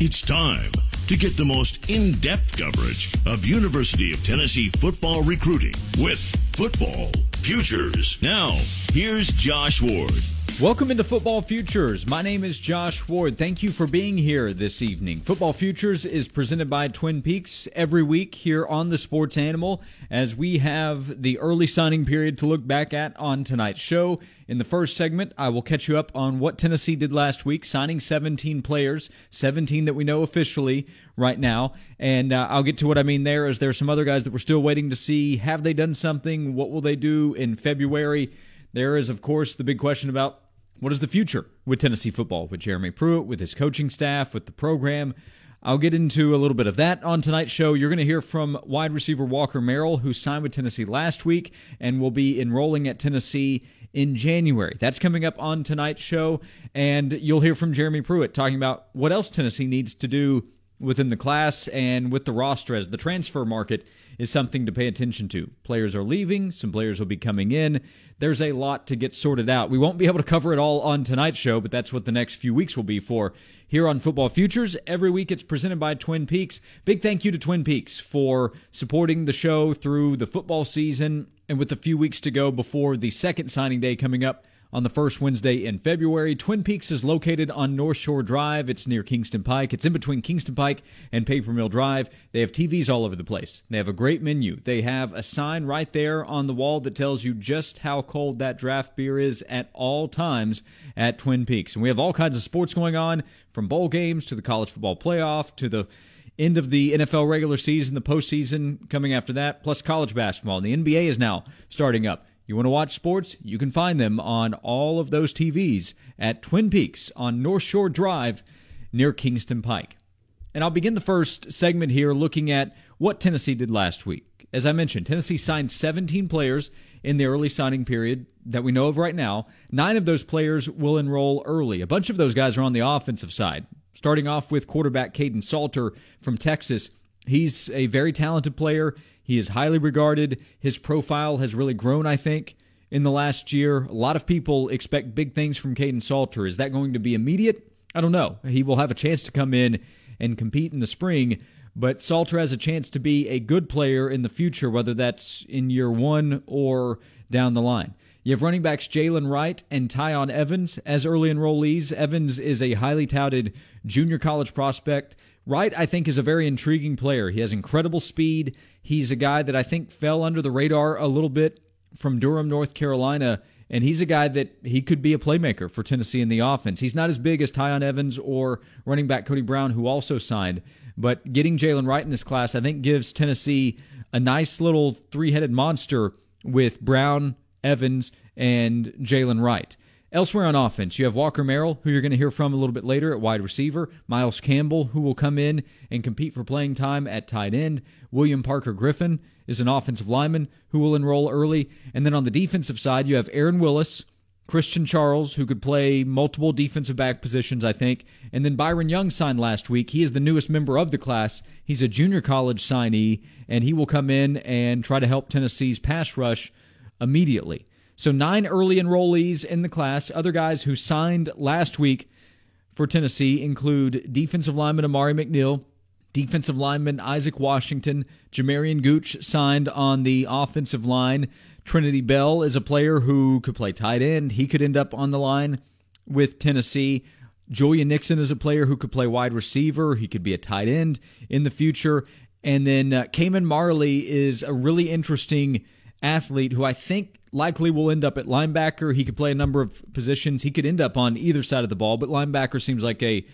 It's time to get the most in depth coverage of University of Tennessee football recruiting with Football Futures. Now, here's Josh Ward. Welcome into Football Futures. My name is Josh Ward. Thank you for being here this evening. Football Futures is presented by Twin Peaks every week here on the Sports Animal as we have the early signing period to look back at on tonight's show. In the first segment, I will catch you up on what Tennessee did last week, signing 17 players, 17 that we know officially right now. And uh, I'll get to what I mean there, as there are some other guys that we're still waiting to see. Have they done something? What will they do in February? There is, of course, the big question about what is the future with Tennessee football, with Jeremy Pruitt, with his coaching staff, with the program? I'll get into a little bit of that on tonight's show. You're going to hear from wide receiver Walker Merrill, who signed with Tennessee last week and will be enrolling at Tennessee in January. That's coming up on tonight's show. And you'll hear from Jeremy Pruitt talking about what else Tennessee needs to do within the class and with the roster as the transfer market is something to pay attention to. Players are leaving, some players will be coming in. There's a lot to get sorted out. We won't be able to cover it all on tonight's show, but that's what the next few weeks will be for here on Football Futures. Every week it's presented by Twin Peaks. Big thank you to Twin Peaks for supporting the show through the football season and with a few weeks to go before the second signing day coming up on the first Wednesday in February. Twin Peaks is located on North Shore Drive. It's near Kingston Pike. It's in between Kingston Pike and Paper Mill Drive. They have TVs all over the place. They have a great menu. They have a sign right there on the wall that tells you just how cold that draft beer is at all times at Twin Peaks. And we have all kinds of sports going on from bowl games to the college football playoff to the end of the NFL regular season, the postseason coming after that, plus college basketball. And the NBA is now starting up. You want to watch sports? You can find them on all of those TVs at Twin Peaks on North Shore Drive near Kingston Pike. And I'll begin the first segment here looking at what Tennessee did last week. As I mentioned, Tennessee signed 17 players in the early signing period that we know of right now. Nine of those players will enroll early. A bunch of those guys are on the offensive side. Starting off with quarterback Kaidon Salter from Texas. He's a very talented player. He is highly regarded. His profile has really grown, I think, in the last year. A lot of people expect big things from Kaidon Salter. Is that going to be immediate? I don't know. He will have a chance to come in and compete in the spring, but Salter has a chance to be a good player in the future, whether that's in year one or down the line. You have running backs Jaylen Wright and Tiyon Evans as early enrollees. Evans is a highly touted junior college prospect. Wright, I think, is a very intriguing player. He has incredible speed. He's a guy that I think fell under the radar a little bit from Durham, North Carolina, and he's a guy that he could be a playmaker for Tennessee in the offense. He's not as big as Tiyon Evans or running back Cody Brown, who also signed, but getting Jaylen Wright in this class, I think, gives Tennessee a nice little three headed monster with Brown, Evans, and Jaylen Wright. Elsewhere on offense, you have Walker Merrill, who you're going to hear from a little bit later at wide receiver, Miles Campbell, who will come in and compete for playing time at tight end, William Parker Griffin is an offensive lineman who will enroll early, and then on the defensive side, you have Aaron Willis, Christian Charles, who could play multiple defensive back positions, I think. And then Byron Young signed last week. He is the newest member of the class. He's a junior college signee, and he will come in and try to help Tennessee's pass rush immediately. So, nine early enrollees in the class. Other guys who signed last week for Tennessee include defensive lineman Amari McNeil, defensive lineman Isaac Washington, Jamarian Gooch signed on the offensive line. Trinity Bell is a player who could play tight end. He could end up on the line with Tennessee. Julian Nixon is a player who could play wide receiver. He could be a tight end in the future. And then uh, Cayman Marley is a really interesting athlete who I think likely will end up at linebacker. He could play a number of positions. He could end up on either side of the ball, but linebacker seems like a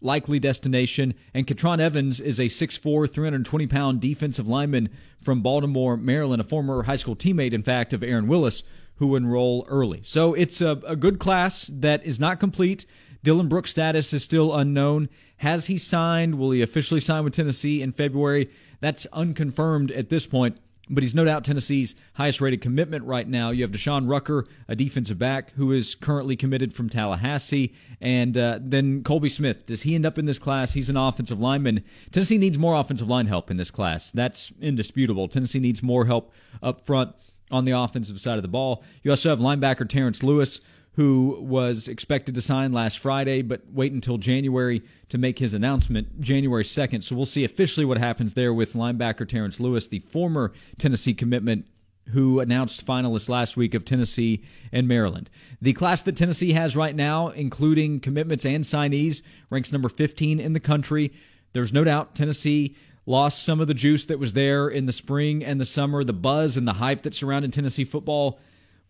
likely destination. And Katron Evans is a 6'4, 320 pound defensive lineman from Baltimore, Maryland, a former high school teammate, in fact, of Aaron Willis, who enroll early. So it's a, a good class that is not complete. Dylan Brooks' status is still unknown. Has he signed? Will he officially sign with Tennessee in February? That's unconfirmed at this point but he's no doubt Tennessee's highest rated commitment right now. You have Deshaun Rucker, a defensive back who is currently committed from Tallahassee, and uh, then Colby Smith. Does he end up in this class? He's an offensive lineman. Tennessee needs more offensive line help in this class. That's indisputable. Tennessee needs more help up front on the offensive side of the ball. You also have linebacker Terrence Lewis, who was expected to sign last Friday, but wait until January to make his announcement, January 2nd. So we'll see officially what happens there with linebacker Terrence Lewis, the former Tennessee commitment who announced finalists last week of Tennessee and Maryland. The class that Tennessee has right now, including commitments and signees, ranks number 15 in the country. There's no doubt Tennessee lost some of the juice that was there in the spring and the summer, the buzz and the hype that surrounded Tennessee football.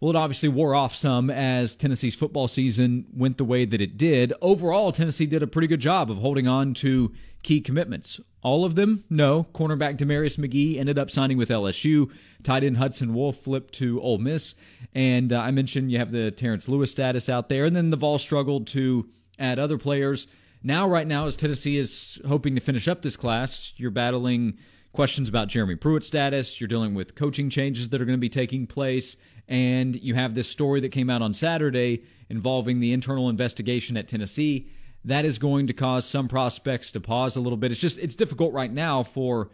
Well, it obviously wore off some as Tennessee's football season went the way that it did. Overall, Tennessee did a pretty good job of holding on to key commitments. All of them? No. Cornerback Demarius McGee ended up signing with LSU. Tight end Hudson Wolfe flipped to Ole Miss. And uh, I mentioned you have the Terrence Lewis status out there. And then the Vol struggled to add other players. Now, right now, as Tennessee is hoping to finish up this class, you're battling questions about Jeremy Pruitt's status. You're dealing with coaching changes that are going to be taking place. And you have this story that came out on Saturday involving the internal investigation at Tennessee that is going to cause some prospects to pause a little bit. It's just it's difficult right now for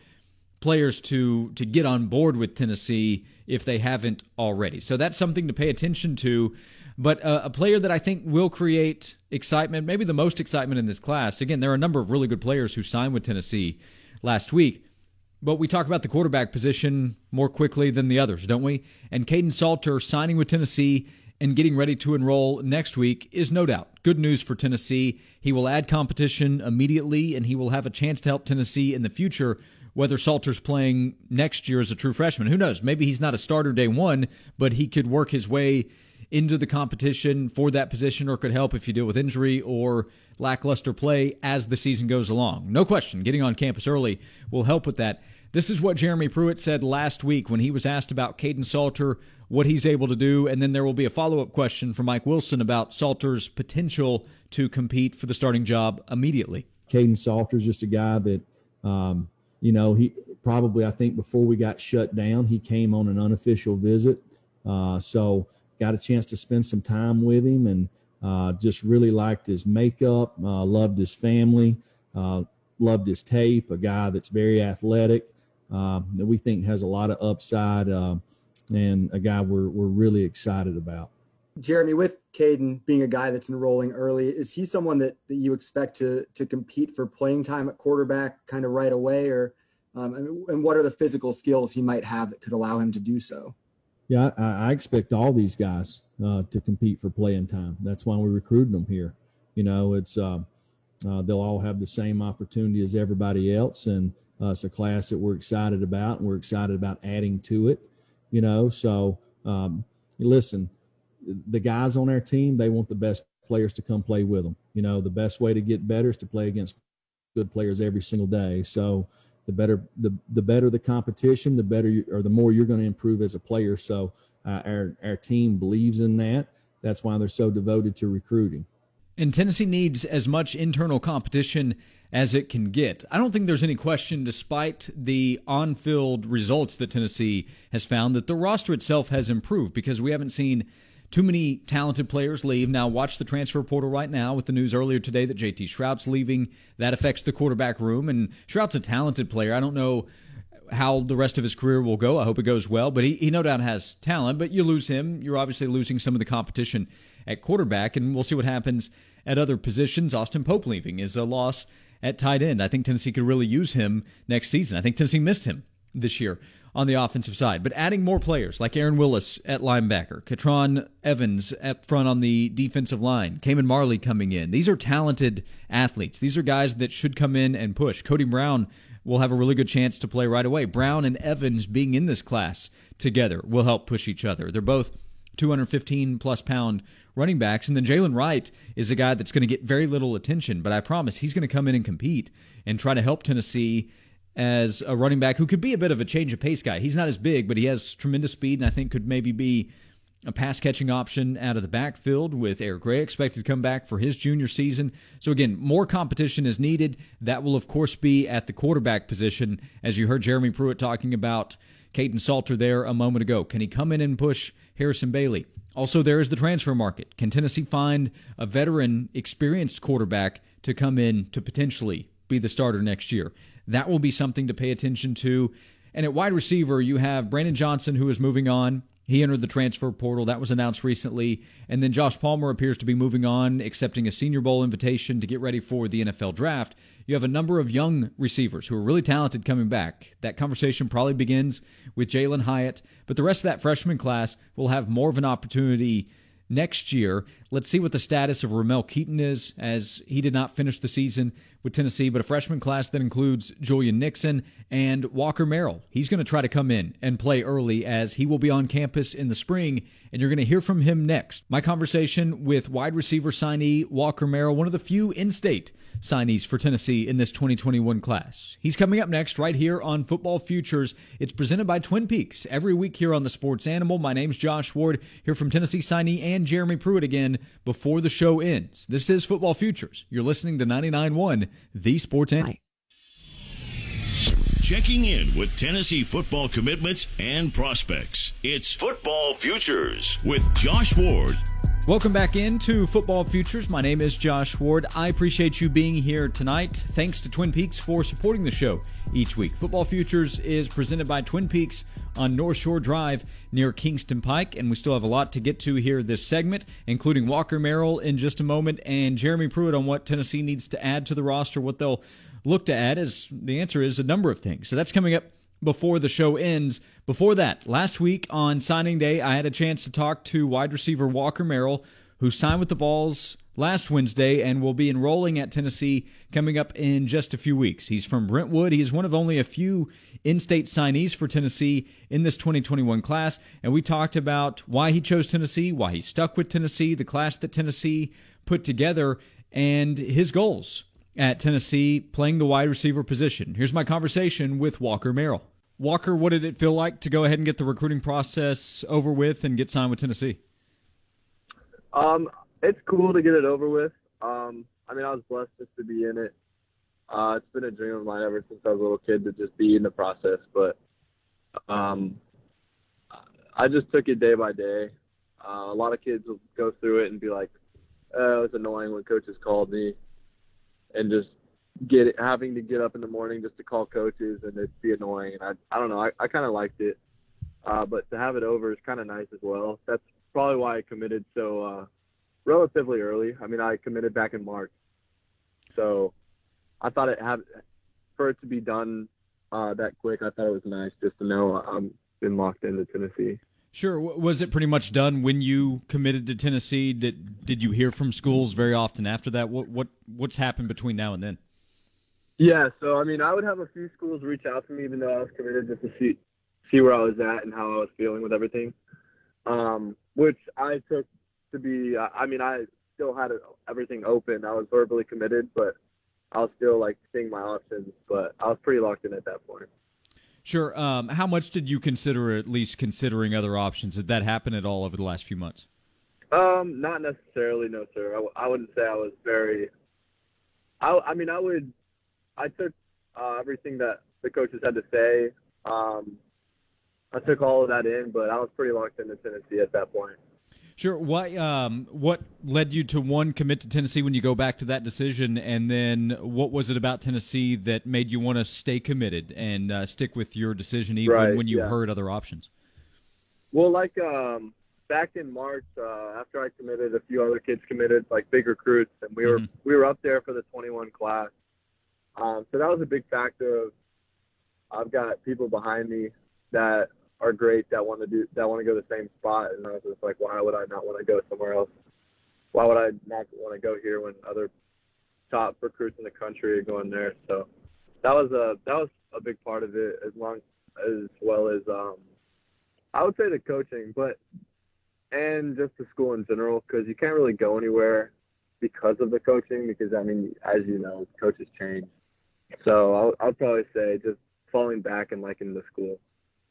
players to to get on board with Tennessee if they haven't already. So that's something to pay attention to. But uh, a player that I think will create excitement, maybe the most excitement in this class. Again, there are a number of really good players who signed with Tennessee last week. But we talk about the quarterback position more quickly than the others, don't we? And Kaidon Salter signing with Tennessee and getting ready to enroll next week is no doubt good news for Tennessee. He will add competition immediately, and he will have a chance to help Tennessee in the future. Whether Salter's playing next year as a true freshman, who knows? Maybe he's not a starter day one, but he could work his way into the competition for that position or could help if you deal with injury or lackluster play as the season goes along. No question, getting on campus early will help with that. This is what Jeremy Pruitt said last week when he was asked about Kaidon Salter, what he's able to do, and then there will be a follow up question from Mike Wilson about Salter's potential to compete for the starting job immediately. Kaidon Salter's just a guy that, um, you know, he probably, I think before we got shut down, he came on an unofficial visit. Uh, so got a chance to spend some time with him and uh, just really liked his makeup, uh, loved his family, uh, loved his tape, a guy that's very athletic uh, that we think has a lot of upside uh, and a guy we're, we're really excited about. Jeremy, with Kaidon being a guy that's enrolling early, is he someone that, that you expect to to compete for playing time at quarterback kind of right away, or um, and what are the physical skills he might have that could allow him to do so? Yeah, I, I expect all these guys uh, to compete for playing time. That's why we recruited them here. You know, it's uh, uh, they'll all have the same opportunity as everybody else, and uh, it's a class that we're excited about, and we're excited about adding to it. You know, so um, listen, the guys on our team they want the best players to come play with them. You know, the best way to get better is to play against good players every single day. So the better the the better the competition, the better you, or the more you're going to improve as a player. So uh, our our team believes in that. That's why they're so devoted to recruiting. And Tennessee needs as much internal competition as it can get. I don't think there's any question, despite the on field results that Tennessee has found, that the roster itself has improved because we haven't seen too many talented players leave. Now, watch the transfer portal right now with the news earlier today that JT Shrout's leaving. That affects the quarterback room. And Shrout's a talented player. I don't know how the rest of his career will go. I hope it goes well, but he, he no doubt has talent. But you lose him, you're obviously losing some of the competition at quarterback, and we'll see what happens at other positions. Austin Pope leaving is a loss at tight end. I think Tennessee could really use him next season. I think Tennessee missed him this year on the offensive side. But adding more players like Aaron Willis at linebacker, Katron Evans up front on the defensive line, Cayman Marley coming in. These are talented athletes. These are guys that should come in and push. Cody Brown will have a really good chance to play right away. Brown and Evans being in this class together will help push each other. They're both 215 plus pound running backs. And then Jaylen Wright is a guy that's going to get very little attention, but I promise he's going to come in and compete and try to help Tennessee as a running back who could be a bit of a change of pace guy. He's not as big, but he has tremendous speed and I think could maybe be a pass catching option out of the backfield with Eric Gray expected to come back for his junior season. So, again, more competition is needed. That will, of course, be at the quarterback position, as you heard Jeremy Pruitt talking about Kaidon Salter there a moment ago. Can he come in and push Harrison Bailey? Also, there is the transfer market. Can Tennessee find a veteran, experienced quarterback to come in to potentially be the starter next year? That will be something to pay attention to. And at wide receiver, you have Brandon Johnson, who is moving on. He entered the transfer portal. That was announced recently. And then Josh Palmer appears to be moving on, accepting a Senior Bowl invitation to get ready for the NFL draft. You have a number of young receivers who are really talented coming back. That conversation probably begins with Jalin Hyatt, but the rest of that freshman class will have more of an opportunity next year. Let's see what the status of Ramel Keyton is, as he did not finish the season with Tennessee, but a freshman class that includes Julian Nixon and Walker Merrill. He's going to try to come in and play early as he will be on campus in the spring, and you're going to hear from him next. My conversation with wide receiver signee Walker Merrill, one of the few in state signees for Tennessee in this 2021 class. He's coming up next right here on Football Futures. It's presented by Twin Peaks every week here on the Sports Animal. My name's Josh Ward here from Tennessee signee and Jeremy Pruitt again before the show ends. This is Football Futures. You're listening to 99.1, the Sports Animal. Checking in with Tennessee football commitments and prospects. It's Football Futures with Josh Ward Welcome back into Football Futures. My name is Josh Ward. I appreciate you being here tonight. Thanks to Twin Peaks for supporting the show each week. Football Futures is presented by Twin Peaks on North Shore Drive near Kingston Pike, and we still have a lot to get to here this segment, including Walker Merrill in just a moment and Jeremy Pruitt on what Tennessee needs to add to the roster, what they'll look to add. As the answer is a number of things. So that's coming up before the show ends. Before that, last week on signing day, I had a chance to talk to wide receiver Walker Merrill, who signed with the Vols last Wednesday and will be enrolling at Tennessee coming up in just a few weeks. He's from Brentwood. He is one of only a few in state signees for Tennessee in this 2021 class. And we talked about why he chose Tennessee, why he stuck with Tennessee, the class that Tennessee put together, and his goals at Tennessee playing the wide receiver position. Here's my conversation with Walker Merrill. Walker, what did it feel like to go ahead and get the recruiting process over with and get signed with Tennessee? Um, it's cool to get it over with. Um, I mean, I was blessed just to be in it. Uh, it's been a dream of mine ever since I was a little kid to just be in the process. But um, I just took it day by day. Uh, a lot of kids will go through it and be like, "Oh, it's annoying when coaches called me." And just get having to get up in the morning just to call coaches and it'd be annoying. And I, I don't know, I, I kind of liked it. Uh, but to have it over is kind of nice as well. That's probably why I committed so uh, relatively early. I mean, I committed back in March, so I thought it had for it to be done uh, that quick. I thought it was nice just to know I'm been locked into Tennessee. Sure. Was it pretty much done when you committed to Tennessee? Did did you hear from schools very often after that? What what what's happened between now and then? Yeah, so I mean, I would have a few schools reach out to me even though I was committed just to see see where I was at and how I was feeling with everything. Um, which I took to be. I mean, I still had everything open. I was verbally committed, but I was still like seeing my options. But I was pretty locked in at that point. Sure. Um, how much did you consider at least considering other options? Did that happen at all over the last few months? Um, not necessarily, no, sir. I, wouldn't say I was very. I, I mean, I would. I took uh, everything that the coaches had to say. Um, I took all of that in, but I was pretty locked into Tennessee at that point. Sure. Why? Um, what led you to one commit to Tennessee when you go back to that decision, and then what was it about Tennessee that made you want to stay committed and uh, stick with your decision even right, when you yeah. heard other options? Well, like um, back in March, uh, after I committed, a few other kids committed, like big recruits, and we were mm-hmm. we were up there for the 21 class. Um, so that was a big factor. Of I've got people behind me that are great that want to do that want to go the same spot, and I was just like, why would I not want to go somewhere else? Why would I not want to go here when other top recruits in the country are going there? So that was a that was a big part of it, as long as well as um, I would say the coaching, but and just the school in general, because you can't really go anywhere because of the coaching. Because I mean, as you know, coaches change. So I'll, I'll probably say just falling back and liking the school.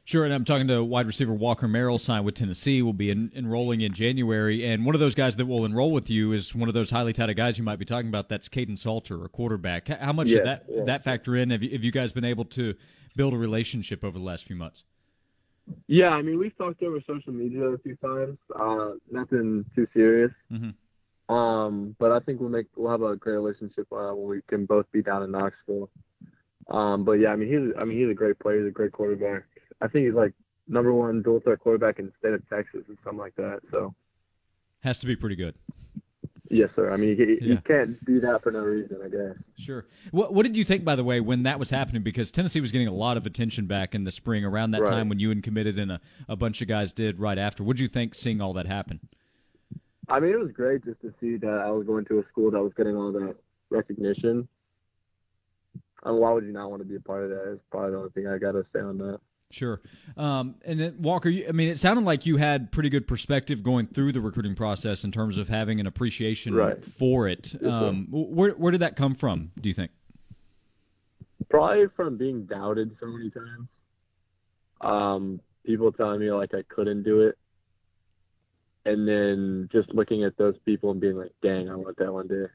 Sure, and I'm talking to wide receiver Walker Merrill, signed with Tennessee, will be en- enrolling in January. And one of those guys that will enroll with you is one of those highly touted guys you might be talking about. That's Kaidon Salter, a quarterback. How much yeah, did that yeah. that factor in? Have you, have you guys been able to build a relationship over the last few months? Yeah, I mean, we've talked over social media a few times. Uh, nothing too serious. Mm-hmm. Um, but I think we'll make we'll have a great relationship uh, when we can both be down in Knoxville. Um, but yeah, I mean, he's I mean he's a great player. He's a great quarterback. I think he's like number one dual threat quarterback in the state of Texas and something like that. So has to be pretty good. Yes, sir. I mean, you, you can't do that for no reason, I guess. Sure. What What did you think, by the way, when that was happening? Because Tennessee was getting a lot of attention back in the spring, around that Right. time when you and committed and a, a bunch of guys did right after. What did you think seeing all that happen? I mean, it was great just to see that I was going to a school that was getting all that recognition. And why would you not want to be a part of that? It's probably the only thing I got to say on that. Sure. Um, and then Walker, you, I mean, it sounded like you had pretty good perspective going through the recruiting process in terms of having an appreciation Right. for it. Um, where Where did that come from? Do you think? Probably from being doubted so many times. Um, people telling me like I couldn't do it. And then just looking at those people and being like, dang, I want that one day.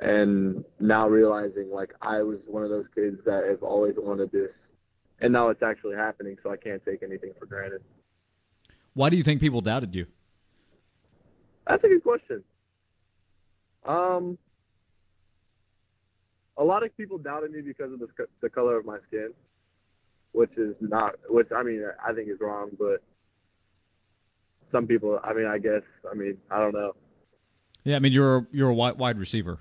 And now realizing like I was one of those kids that have always wanted this. And now it's actually happening, so I can't take anything for granted. Why do you think people doubted you? That's a good question. Um, a lot of people doubted me because of the the color of my skin, which is not, which I mean, I think is wrong. But some people, I mean, I guess, I mean, I don't know. Yeah, I mean, you're you're a wide, wide receiver.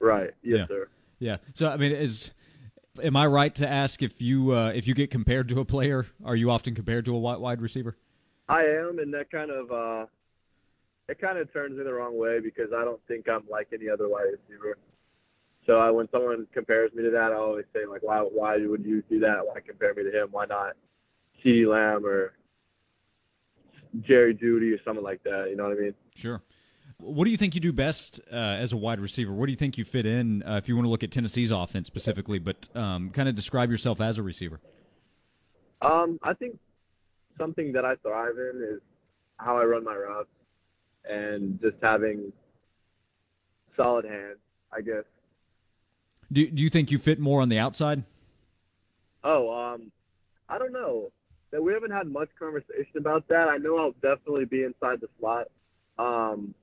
Right? Yes, Yeah. sir. Yeah. So I mean, is am I right to ask if you uh, if you get compared to a player, are you often compared to a wide, wide receiver? I am, and that kind of uh, it kind of turns me the wrong way because I don't think I'm like any other wide receiver. So I, when someone compares me to that, I always say like, why why would you do that? Why compare me to him? Why not CeeDee Lamb or Jerry Jeudy or someone like that? You know what I mean? Sure. What do you think you do best uh, as a wide receiver? What do you think you fit in uh, if you want to look at Tennessee's offense specifically, but um, kind of describe yourself as a receiver? Um, I think something that I thrive in is how I run my routes and just having solid hands. I guess. Do, do you think you fit more on the outside? Oh, um, I don't know. That we haven't had much conversation about that. I know I'll definitely be inside the slot. Um,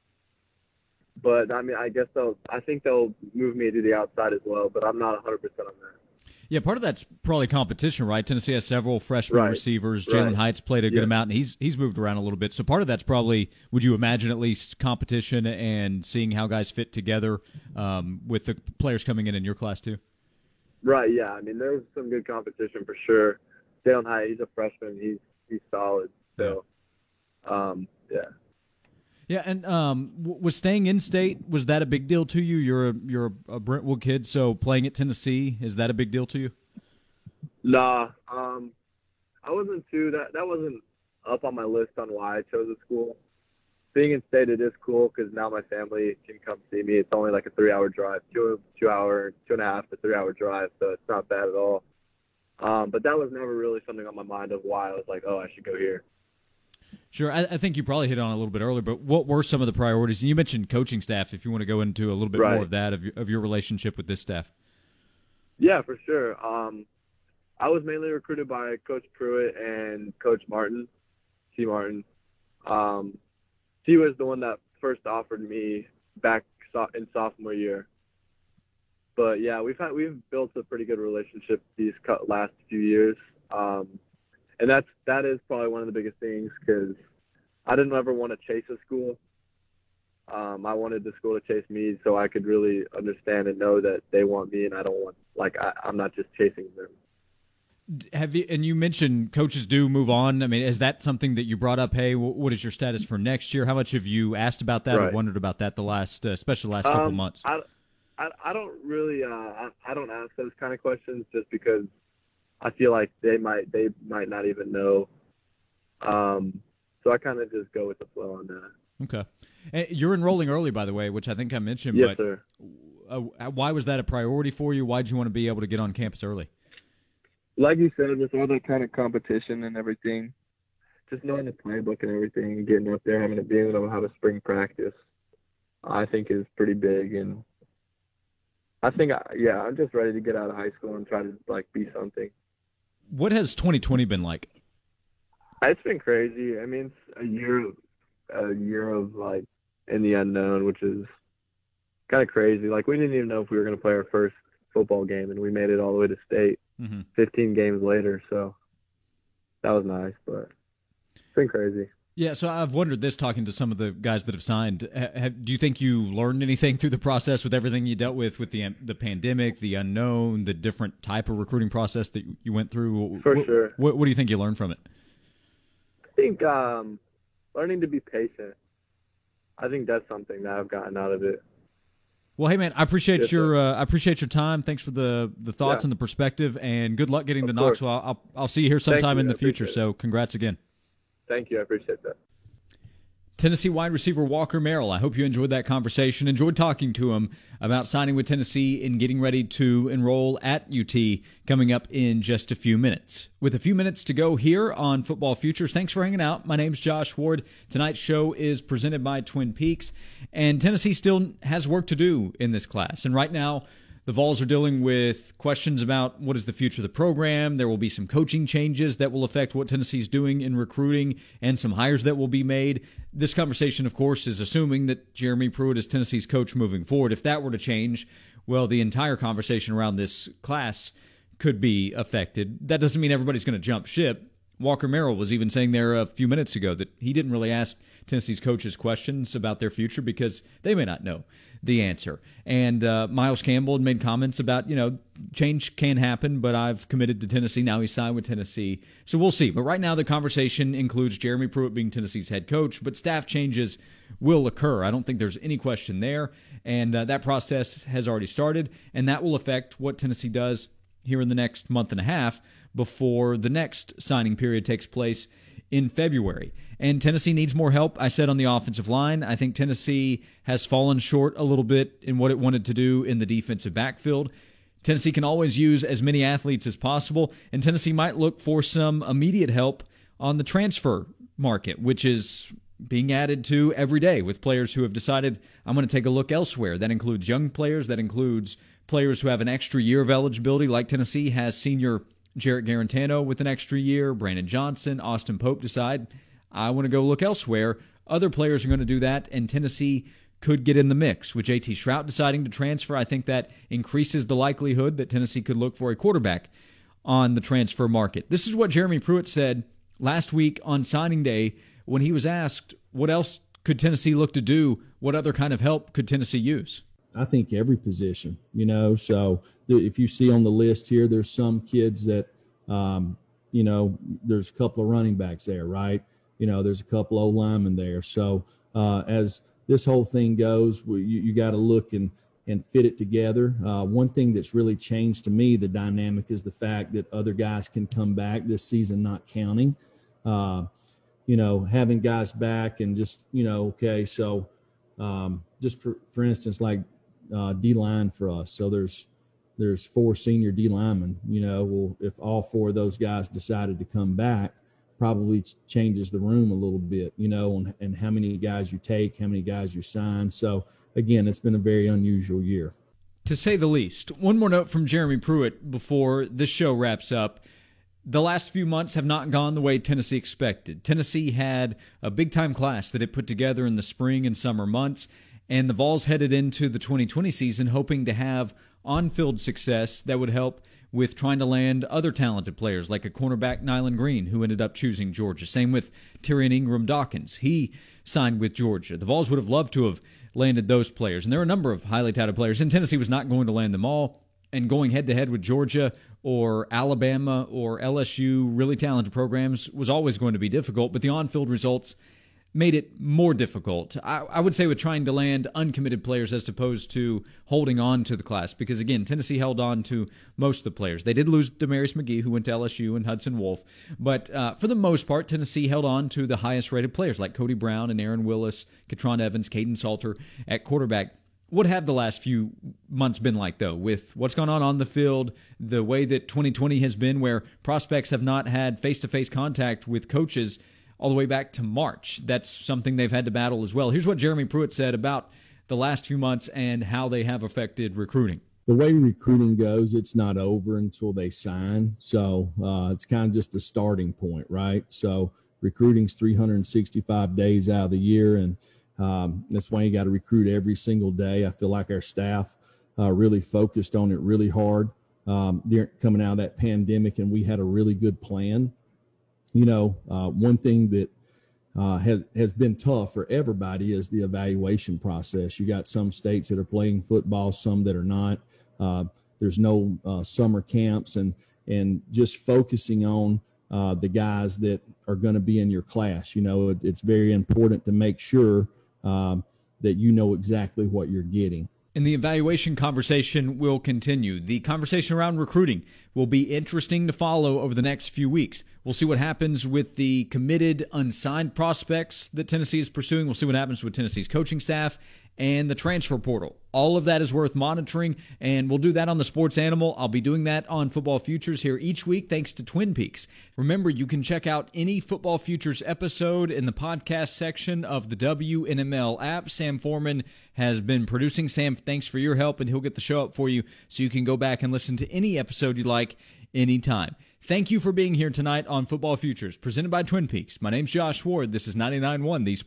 but I mean, I guess they'll. I think they'll move me to the outside as well. But I'm not 100 percent on that. Yeah, part of that's probably competition, right? Tennessee has several freshman Right. receivers. Jalen Right. Heights played a good Yeah. amount, and he's he's moved around a little bit. So part of that's probably, would you imagine, at least competition and seeing how guys fit together um, with the players coming in in your class too. Right? Yeah. I mean, there's some good competition for sure. Jalin Hyatt, he's a freshman. He's he's solid. So, um, yeah. Yeah, and um, was staying in state was that a big deal to you? You're a you're a Brentwood kid, so playing at Tennessee is that a big deal to you? Nah, um, I wasn't too that that wasn't up on my list on why I chose the school. Being in state, it is cool because now my family can come see me. It's only like a three-hour drive, two two hour, two and a half to three-hour drive, so it's not bad at all. Um, but that was never really something on my mind of why I was like, oh, I should go here. Sure, I, I think you probably hit on it a little bit earlier, but what were some of the priorities? And you mentioned coaching staff. If you want to go into a little bit Right. more of that of your, of your relationship with this staff. Yeah, for sure. Um, I was mainly recruited by Coach Pruitt and Coach Martin, T. Martin. Um, he was the one that first offered me back in sophomore year. But yeah, we've had we've built a pretty good relationship these last few years, um, and that's that is probably one of the biggest things because I didn't ever want to chase a school. Um, I wanted the school to chase me so I could really understand and know that they want me and I don't want like I, I'm not just chasing them. Have you? And you mentioned coaches do move on. I mean, is that something that you brought up? Hey, what is your status for next year? How much have you asked about that or wondered about that the last, uh, especially the last couple Um, months? I, I I don't really uh I, I don't ask those kind of questions just because I feel like they might they might not even know. Um, so I kind of just go with the flow on that. Okay. Eh, You're enrolling early, by the way, which I think I mentioned. Yes, but sir. uh, why was that a priority for you? Why did you want to be able to get on campus early? Like you said, with all that kind of competition and everything, just knowing the playbook and everything, getting up there, having to be able to have a spring practice, I think is pretty big. And I think, I, yeah, I'm just ready to get out of high school and try to like be something. What has 2020 been like? It's been crazy. I mean, it's a year, a year of like in the unknown, which is kind of crazy. Like we didn't even know if we were going to play our first football game, and we made it all the way to state. hmm 15 games later, so that was nice, but it's been crazy. Yeah, so I've wondered this talking to some of the guys that have signed. Have, do you think you learned anything through the process with everything you dealt with with the the pandemic, the unknown, the different type of recruiting process that you went through? For what, sure. What, what do you think you learned from it? I think um, learning to be patient. I think that's something that I've gotten out of it. Well, hey man, I appreciate Yes, your uh, I appreciate your time. Thanks for the the thoughts Yeah. and the perspective, and good luck getting Of to course. Knoxville. I'll I'll see you here sometime you. in the future. appreciate So, congrats again. Thank you. I appreciate that. Tennessee wide receiver Walker Merrill. I hope you enjoyed that conversation. Enjoyed talking to him about signing with Tennessee and getting ready to enroll at UT coming up in just a few minutes. With a few minutes to go here on Football Futures, thanks for hanging out. My name's Josh Ward. Tonight's show is presented by Twin Peaks, and Tennessee still has work to do in this class. And right now, the Vols are dealing with questions about what is the future of the program. There will be some coaching changes that will affect what Tennessee's doing in recruiting and some hires that will be made. This conversation, of course, is assuming that Jeremy Pruitt is Tennessee's coach moving forward. If that were to change, well, the entire conversation around this class could be affected. That doesn't mean everybody's going to jump ship. Walker Merrill was even saying there a few minutes ago that he didn't really ask Tennessee's coaches questions about their future because they may not know the answer. And uh, Miles Campbell had made comments about, you know, change can happen, but I've committed to Tennessee. Now he's signed with Tennessee. So we'll see. But right now, the conversation includes Jeremy Pruitt being Tennessee's head coach, but staff changes will occur. I don't think there's any question there. And uh, that process has already started, and that will affect what Tennessee does here in the next month and a half before the next signing period takes place in February. And Tennessee needs more help, I said, on the offensive line. I think Tennessee has fallen short a little bit in what it wanted to do in the defensive backfield. Tennessee can always use as many athletes as possible, and Tennessee might look for some immediate help on the transfer market, which is being added to every day with players who have decided, I'm going to take a look elsewhere. That includes young players, that includes players who have an extra year of eligibility, like Tennessee has senior Jarrett Guarantano with an extra year, Brandon Johnson, Austin Pope decide, I want to go look elsewhere. Other players are going to do that, and Tennessee could get in the mix. With JT Shrout deciding to transfer, I think that increases the likelihood that Tennessee could look for a quarterback on the transfer market. This is what Jeremy Pruitt said last week on signing day when he was asked what else could Tennessee look to do? What other kind of help could Tennessee use? I think every position, you know. So if you see on the list here, there's some kids that, um, you know, there's a couple of running backs there, right? You know, there's a couple of linemen there. So uh, as this whole thing goes, we, you, you got to look and and fit it together. Uh, one thing that's really changed to me, the dynamic, is the fact that other guys can come back this season, not counting. Uh, you know, having guys back and just, you know, okay, so um, just for, for instance, like uh, D line for us. So there's there's four senior D linemen. You know, well, if all four of those guys decided to come back, probably changes the room a little bit. You know, and, and how many guys you take, how many guys you sign. So again, it's been a very unusual year. To say the least. One more note from Jeremy Pruitt before this show wraps up. The last few months have not gone the way Tennessee expected. Tennessee had a big time class that it put together in the spring and summer months, and the Vols headed into the 2020 season hoping to have on field success that would help with trying to land other talented players like a cornerback Nyland Green, who ended up choosing Georgia. Same with Tyrion Ingram Dawkins. He signed with Georgia. The Vols would have loved to have landed those players, and there are a number of highly touted players, and Tennessee was not going to land them all. And going head to head with Georgia or Alabama or LSU, really talented programs, was always going to be difficult, but the on field results made it more difficult. I, I, would say with trying to land uncommitted players as opposed to holding on to the class, because again, Tennessee held on to most of the players. They did lose Demarius McGee, who went to LSU, and Hudson Wolfe, but uh, for the most part, Tennessee held on to the highest rated players like Cody Brown and Aaron Willis, Katron Evans, Kaidon Salter at quarterback. What have the last few months been like, though, with what's gone on on the field, the way that 2020 has been, where prospects have not had face to face contact with coaches? All the way back to March. That's something they've had to battle as well. Here's what Jeremy Pruitt said about the last few months and how they have affected recruiting. The way recruiting goes, it's not over until they sign. So uh, it's kind of just the starting point, right? So recruiting's 365 days out of the year, and um, that's why you got to recruit every single day. I feel like our staff uh, really focused on it really hard um, coming out of that pandemic, and we had a really good plan you know, uh, one thing that uh, has has been tough for everybody is the evaluation process. You got some states that are playing football, some that are not. Uh, there's no uh, summer camps, and and just focusing on uh, the guys that are going to be in your class. You know, it, it's very important to make sure um, that you know exactly what you're getting. And the evaluation conversation will continue. The conversation around recruiting will be interesting to follow over the next few weeks. We'll see what happens with the committed, unsigned prospects that Tennessee is pursuing. We'll see what happens with Tennessee's coaching staff and the transfer portal. All of that is worth monitoring, and we'll do that on the Sports Animal. I'll be doing that on Football Futures here each week, thanks to Twin Peaks. Remember, you can check out any Football Futures episode in the podcast section of the WNML app. Sam Foreman has been producing. Sam, thanks for your help, and he'll get the show up for you so you can go back and listen to any episode you like anytime. Thank you for being here tonight on Football Futures, presented by Twin Peaks. My name's Josh Ward. This is 99.1 The Sports.